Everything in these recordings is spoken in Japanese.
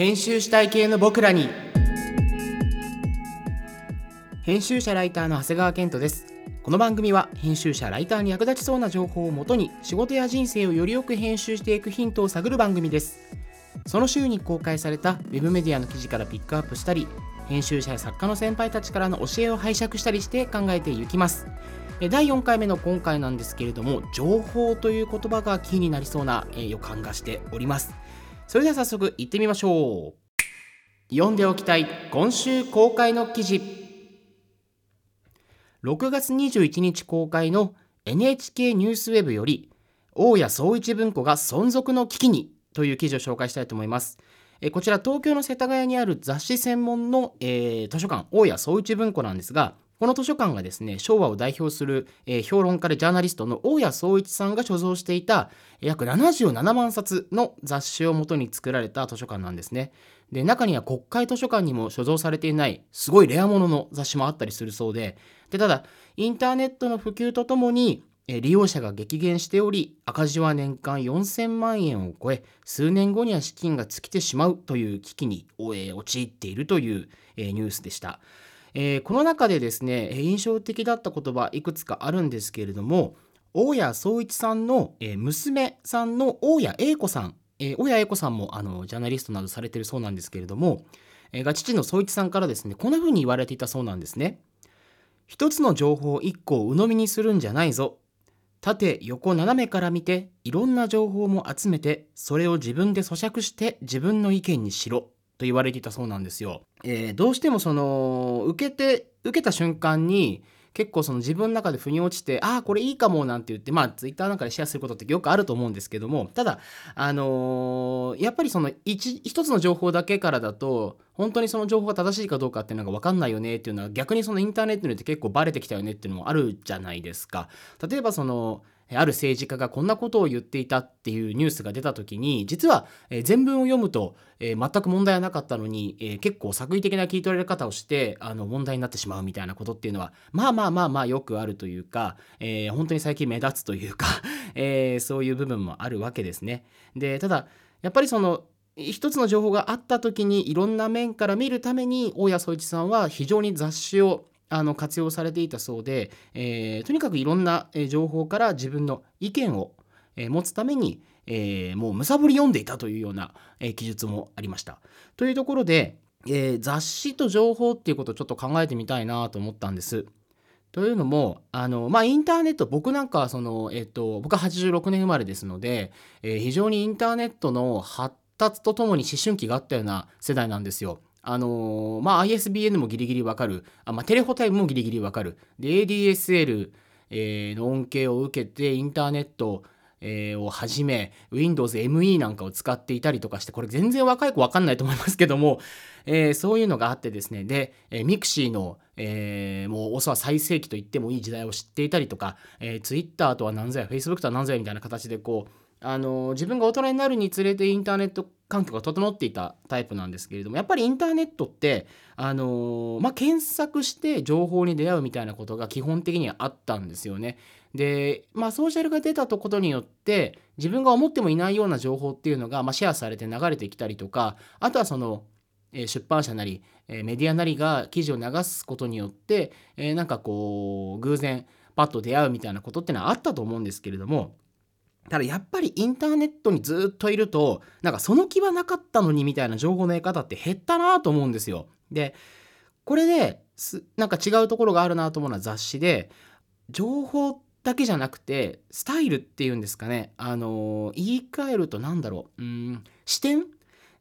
編集したい系の僕らに。編集者ライターの長谷川健人です。この番組は編集者ライターに役立ちそうな情報をもとに仕事や人生をよりよく編集していくヒントを探る番組です。その週に公開された web メディアの記事からピックアップしたり編集者や作家の先輩たちからの教えを拝借したりして考えていきます。第4回目の今回なんですけれども情報という言葉がキーになりそうな予感がしております。それでは早速行ってみましょう。読んでおきたい今週公開の記事。6月21日公開の NHK ニュースウェブより大谷総一文庫が存続の危機にという記事を紹介したいと思います。こちら東京の世田谷にある雑誌専門の、えー、図書館大谷総一文庫なんですがこの図書館がですね昭和を代表する、えー、評論家でジャーナリストの大谷総一さんが所蔵していた約77万冊の雑誌をもとに作られた図書館なんですね。で中には国会図書館にも所蔵されていないすごいレアものの雑誌もあったりするそうででただインターネットの普及とともに利用者が激減しており赤字は年間4000万円を超え数年後には資金が尽きてしまうという危機に陥っているというニュースでした。えー、この中でですね印象的だった言葉いくつかあるんですけれども大谷総一さんの、えー、娘さんの大谷英子さん、えー、大谷英子さんもあのジャーナリストなどされてるそうなんですけれども、えー、が父の総一さんからですねこんな風に言われていたそうなんですね。一つの情報一個を鵜呑みにするんじゃないぞ。縦横斜めから見ていろんな情報も集めてそれを自分で咀嚼して自分の意見にしろと言われていたそうなんですよ。えー、どうしてもその受けて受けた瞬間に結構その自分の中で腑に落ちてああこれいいかもなんて言ってまあツイッターなんかでシェアすることってよくあると思うんですけどもただあのー、やっぱりその一一つの情報だけからだと本当にその情報が正しいかどうかっていうのが分かんないよねっていうのは逆にそのインターネットによって結構バレてきたよねっていうのもあるじゃないですか。例えばそのある政治家がこんなことを言っていたっていうニュースが出た時に実は全文を読むと全く問題はなかったのに結構作為的な聞き取られ方をしてあの問題になってしまうみたいなことっていうのはまあまあまあまあよくあるというか、え、本当に最近目立つというか、え、そういう部分もあるわけですね。でただやっぱりその一つの情報があった時にいろんな面から見るために大谷宗一さんは非常に雑誌をあの活用されていたそうで、えー、とにかくいろんな情報から自分の意見を持つために、えー、もうむさぼり読んでいたというような、え記述もありました。というところで、えー、雑誌と情報っていうことをちょっと考えてみたいなと思ったんです。というのもあの、まあ、インターネット僕なんかはその、えっと、僕は86年生まれですので、えー、非常にインターネットの発達とともに思春期があったような世代なんですよ。あのー、まあ、ISBN もギリギリわかる。あ、まあ、テレホタイムもギリギリわかる。で ADSL、えー、の恩恵を受けてインターネット、えー、をはじめ Windows ME なんかを使っていたりとかしてこれ全然若い子わかんないと思いますけども、えー、そういうのがあってですね。で、えー、 mixi の、えー、もうおそらく最盛期と言ってもいい時代を知っていたりとか、えー、Twitter とは何ぞや Facebook とは何ぞやみたいな形でこうあの自分が大人になるにつれてインターネット環境が整っていたタイプなんですけれどもやっぱりインターネットってあのまあ、検索して情報に出会うみたいなことが基本的にはあったんですよね。で、まあ、ソーシャルが出たことによって自分が思ってもいないような情報っていうのが、まあ、シェアされて流れてきたりとかあとはその出版社なりメディアなりが記事を流すことによって、えなんかこう偶然パッと出会うみたいなことってのはあったと思うんですけれどもただやっぱりインターネットにずっといるとなんかその気はなかったのにみたいな情報の得方って減ったなと思うんですよ。でこれですなんか違うところがあるなと思うのは雑誌で情報だけじゃなくてスタイルっていうんですかねあの言い換えると何だろううん視点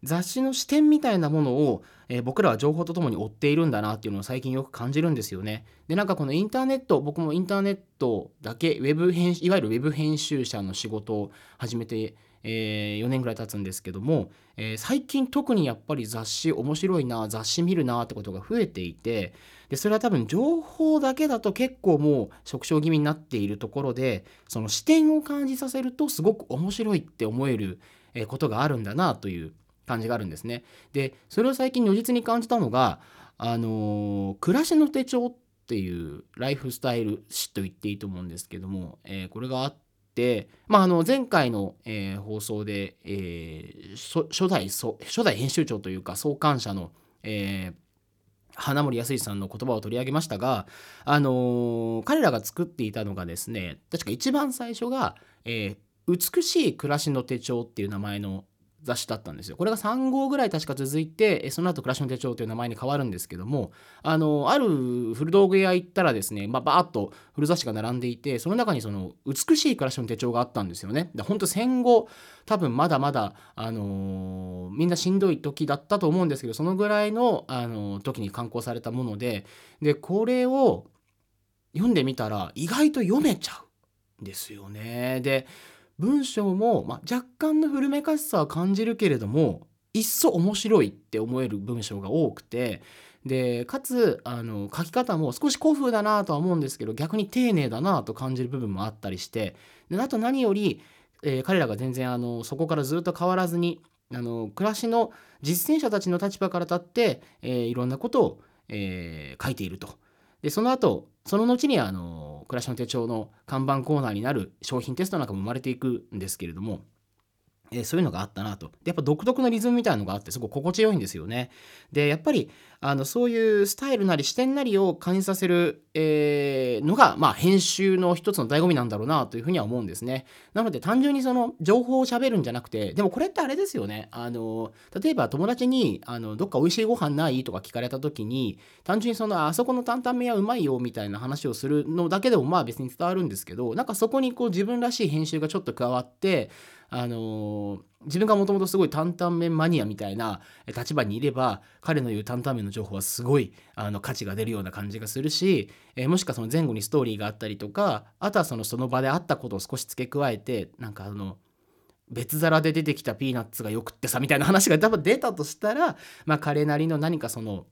雑誌の視点みたいなものを、えー、僕らは情報とともに追っているんだなっていうのを最近よく感じるんですよね。でなんかこのインターネット僕もインターネットだけウェブ編いわゆるウェブ編集者の仕事を始めて、えー、4年ぐらい経つんですけども、えー、最近特にやっぱり雑誌面白いな雑誌見るなってことが増えていてでそれは多分情報だけだと結構もう縮小気味になっているところでその視点を感じさせるとすごく面白いって思えることがあるんだなという感じがあるんですね。でそれを最近如実に感じたのがあの暮らしの手帳っていうライフスタイル誌と言っていいと思うんですけども、えー、これがあって、まあ、あの前回の、えー、放送で、えー、初代初代編集長というか創刊者の、え、花森康さんの言葉を取り上げましたが、あの、彼らが作っていたのがですね確か一番最初が、え、美しい暮らしの手帳っていう名前の雑誌だったんですよ。これが3号ぐらい確か続いて、その後暮らしの手帳という名前に変わるんですけども、あの、ある古道具屋行ったらですね、まあ、バーッと古雑誌が並んでいて、その中にその美しい暮らしの手帳があったんですよね。で本当戦後、多分まだまだ、あのー、みんなしんどい時だったと思うんですけど、そのぐらいの、あのー、時に刊行されたもので、で、これを読んでみたら意外と読めちゃうんですよね。で、文章も、まあ、若干の古めかしさは感じるけれどもいっそ面白いって思える文章が多くてでかつあの書き方も少し古風だなとは思うんですけど逆に丁寧だなと感じる部分もあったりしてであと何より、えー、彼らが全然あのそこからずっと変わらずにあの暮らしの実践者たちの立場から立って、えー、いろんなことを、えー、書いていると。でその後その後にあの暮らしの手帳の看板コーナーになる商品テストなんかも生まれていくんですけれどもえー、そういうのがあったなと。でやっぱ独特のリズムみたいなのがあってすごく心地よいんですよね。でやっぱりあのそういうスタイルなり視点なりを感じさせる、えー、のが、まあ、編集の一つの醍醐味なんだろうなというふうには思うんですね。なので単純にその情報をしゃべるんじゃなくてでもこれってあれですよね。あの例えば友達にあのどっか美味しいご飯ないとか聞かれた時に単純にそのあそこの担々麺はうまいよみたいな話をするのだけでもまあ別に伝わるんですけどなんかそこにこう自分らしい編集がちょっと加わってあの自分がもともとすごい担々麺マニアみたいな立場にいれば彼の言う担々麺の情報はすごいあの価値が出るような感じがするし、えー、もしくはその前後にストーリーがあったりとかあとはそのその場であったことを少し付け加えてなんかあの別皿で出てきたピーナッツがよくってさみたいな話が多分出たとしたら、まあ、彼なりの何かその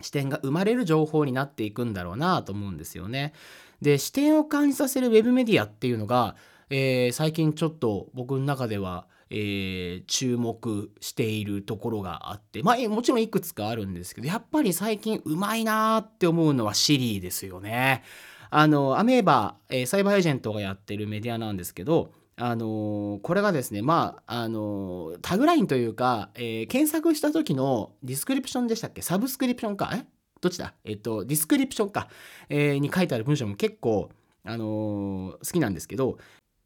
視点が生まれる情報になっていくんだろうなと思うんですよね。で視点を感じさせるウェブメディアっていうのがえー、最近ちょっと僕の中では、えー、注目しているところがあってまあもちろんいくつかあるんですけどやっぱり最近うまいなーって思うのは SILLY ですよね。あのアメーバ、えー、サイバーエージェントがやってるメディアなんですけどあのー、これがですねまああのー、タグラインというか、えー、検索した時のディスクリプションでしたっけ？サブスクリプションか？え？どっちだ？えっとディスクリプションか、えー、に書いてある文章も結構あの、好きなんですけど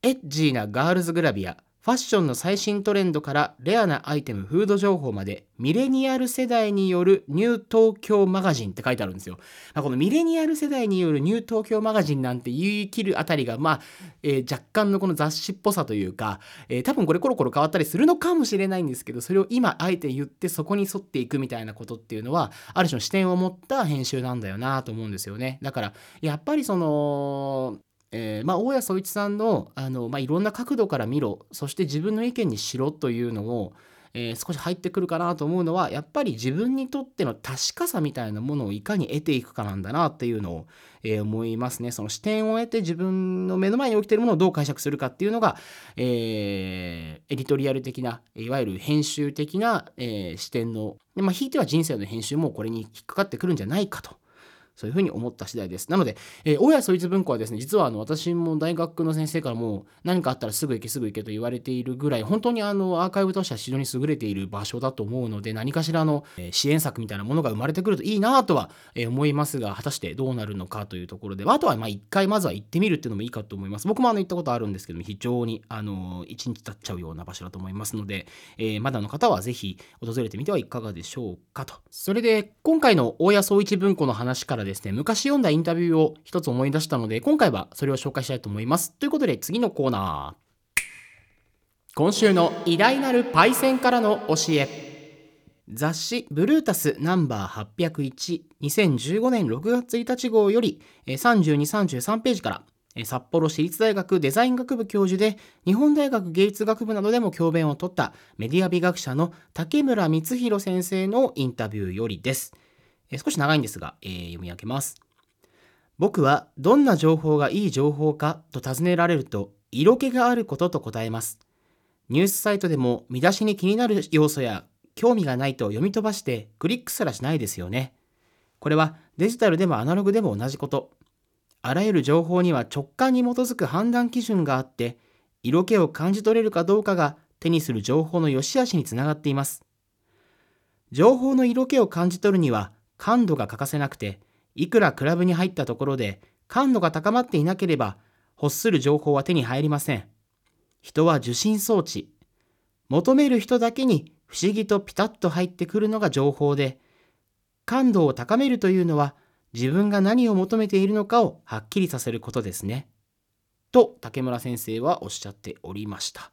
エッジーなガールズグラビア。ファッションの最新トレンドからレアなアイテムフード情報までミレニアル世代によるニュー東京マガジンって書いてあるんですよ。まこのミレニアル世代によるニュー東京マガジンなんて言い切るあたりが、まあ、えー、若干のこの雑誌っぽさというか、えー、多分これコロコロ変わったりするのかもしれないんですけど、それを今あえて言ってそこに沿っていくみたいなことっていうのは、ある種の視点を持った編集なんだよなと思うんですよね。だから、やっぱりその、えー、まあ、大谷宗一さんのあの、まあ、いろんな角度から見ろそして自分の意見にしろというのを、えー、少し入ってくるかなと思うのはやっぱり自分にとっての確かさみたいなものをいかに得ていくかなんだなっていうのを、えー、思いますねその視点を得て自分の目の前に起きているものをどう解釈するかっていうのが、えエディトリアル的ないわゆる編集的な、え視点の、まあ、ひいては人生の編集もこれに引っかかってくるんじゃないかと。そういうふうに思った次第です。なので、えー、大谷総一文庫はですね、実はあの私も大学の先生からも何かあったらすぐ行けすぐ行けと言われているぐらい、本当にあのアーカイブとしては非常に優れている場所だと思うので、何かしらの、支援策みたいなものが生まれてくるといいなとは、思いますが、果たしてどうなるのかというところで、あとはまあ一回まずは行ってみるっていうのもいいかと思います。僕もあの行ったことあるんですけども、非常にあの一日経っちゃうような場所だと思いますので、えー、まだの方はぜひ訪れてみてはいかがでしょうかと。それで、今回の大谷総一文庫の話からですね、昔読んだインタビューを一つ思い出したので、今回はそれを紹介したいと思います。ということで、次のコーナー。今週の偉大なるパイセンからの教え。雑誌ブルータスナンバー801、2015年6月1日号より32、33ページから、札幌市立大学デザイン学部教授で日本大学芸術学部などでも教鞭をとったメディア美学者の竹村光弘先生のインタビューよりです。少し長いんですが、えー、読み上げます。僕はどんな情報がいい情報かと尋ねられると色気があることと答えます。ニュースサイトでも見出しに気になる要素や興味がないと読み飛ばしてクリックすらしないですよね。これはデジタルでもアナログでも同じこと。あらゆる情報には直感に基づく判断基準があって色気を感じ取れるかどうかが手にする情報の良し悪しにつながっています情報の色気を感じ取るには感度が欠かせなくていくらクラブに入ったところで感度が高まっていなければ欲する情報は手に入りません人は受信装置求める人だけに不思議とピタッと入ってくるのが情報で感度を高めるというのは自分が何を求めているのかをはっきりさせることですね。と竹村先生はおっしゃっておりました。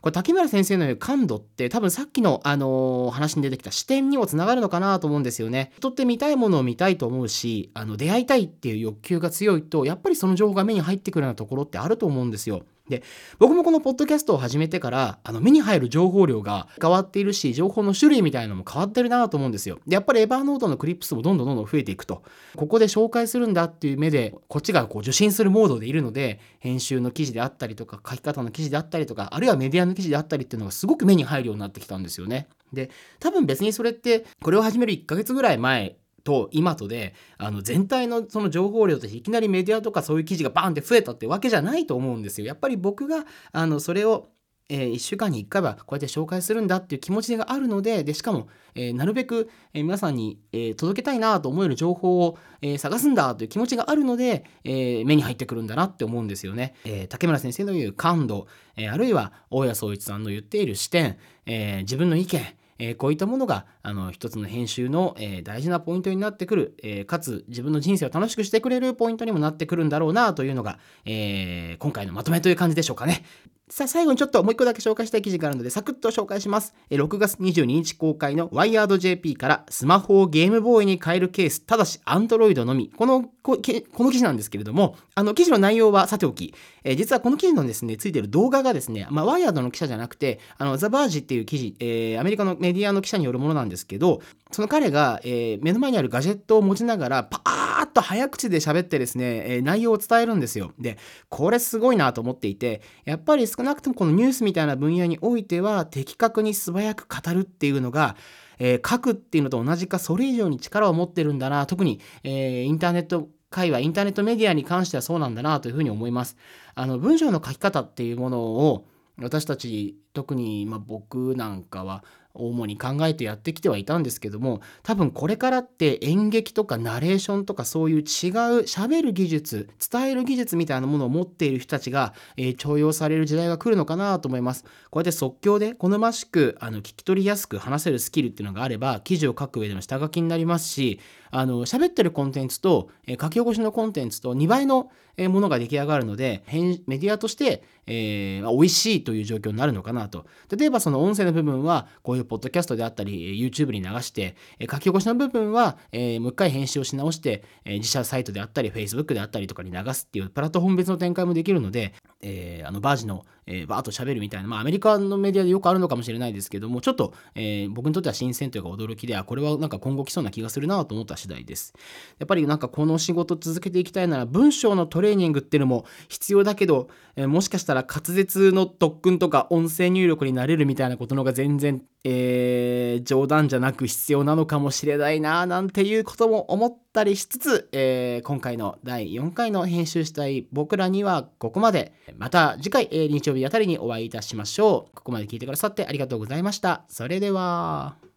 これ竹村先生の言う感度って多分さっきの、あのー、話に出てきた視点にもつながるのかなと思うんですよね。人って見たいものを見たいと思うしあの出会いたいっていう欲求が強いとやっぱりその情報が目に入ってくるようなところってあると思うんですよ。で僕もこのポッドキャストを始めてからあの目に入る情報量が変わっているし情報の種類みたいなのも変わってるなと思うんですよ。でやっぱりエヴァーノートのクリップスもどんどんどんどん増えていくと。ここで紹介するんだっていう目でこっちがこう受信するモードでいるので編集の記事であったりとか書き方の記事であったりとかあるいはメディアの記事であったりっていうのがすごく目に入るようになってきたんですよね。で多分別にそれってこれを始める1ヶ月ぐらい前と今とであの全体のその情報量としていきなりメディアとかそういう記事がバーンって増えたってわけじゃないと思うんですよ。やっぱり僕があのそれをえー、1週間に1回はこうやって紹介するんだっていう気持ちがあるのででしかも、えー、なるべく、えー、皆さんに、え届けたいなと思える情報を、え探すんだという気持ちがあるので、え目に入ってくるんだなって思うんですよね。え竹村先生の言う感度、えあるいは大谷宗一さんの言っている視点、え自分の意見えー、こういったものがあの一つの編集の、えー、大事なポイントになってくる、えー、かつ自分の人生を楽しくしてくれるポイントにもなってくるんだろうなというのが、え今回のまとめという感じでしょうかね。さあ最後にちょっともう一個だけ紹介したい記事があるのでサクッと紹介します。6月22日公開の WiredJP からスマホをゲームボーイに変えるケース、ただし Android のみ。このここの記事なんですけれども、あの記事の内容はさておき、えー、実はこの記事のですね、ついてる動画がですね、まあ、ワイヤードの記者じゃなくて、あのザ・バージっていう記事、えー、アメリカのメディアの記者によるものなんですけど、その彼が、えー、目の前にあるガジェットを持ちながら、パーッと早口で喋ってですね、え、内容を伝えるんですよ。で、これすごいなと思っていて、やっぱり少なくともこのニュースみたいな分野においては、的確に素早く語るっていうのが、えー、書くっていうのと同じかそれ以上に力を持ってるんだな特に、えー、インターネット界はインターネットメディアに関してはそうなんだなというふうに思います。あの文章の書き方っていうものを私たち特にま僕なんかは主に考えてやってきてはいたんですけども多分これからって演劇とかナレーションとかそういう違う喋る技術伝える技術みたいなものを持っている人たちが、えー、重用される時代が来るのかなと思います。こうやって即興で好ましくあの聞き取りやすく話せるスキルっていうのがあれば記事を書く上での下書きになりますしあの喋ってるコンテンツと、えー、書き起こしのコンテンツと2倍のものが出来上がるのでメディアとして、えー、美味しいという状況になるのかなと。例えばその音声の部分はこういうポッドキャストであったり YouTube に流して書き起こしの部分は、えー、もう一回編集をし直して、え、自社サイトであったり Facebook であったりとかに流すっていうプラットフォーム別の展開もできるので、えー、あのバージの、えー、バーッと喋るみたいな、まあ、アメリカのメディアでよくあるのかもしれないですけどもちょっと、えー、僕にとっては新鮮というか驚きであこれはなんか今後来そうな気がするなと思った次第です。やっぱりなんかこの仕事続けていきたいなら文章のトレーニングっていうのも必要だけど、えー、もしかしたら滑舌の特訓とか音声入力になれるみたいなことのが全然、えー、冗談じゃなく必要なのかもしれないななんていうことも思ったりしつつ、えー、今回の第4回の編集したい僕らにはここまで。また次回、えー、日曜日あたりにお会いいたしましょう。ここまで聞いてくださってありがとうございました。それでは。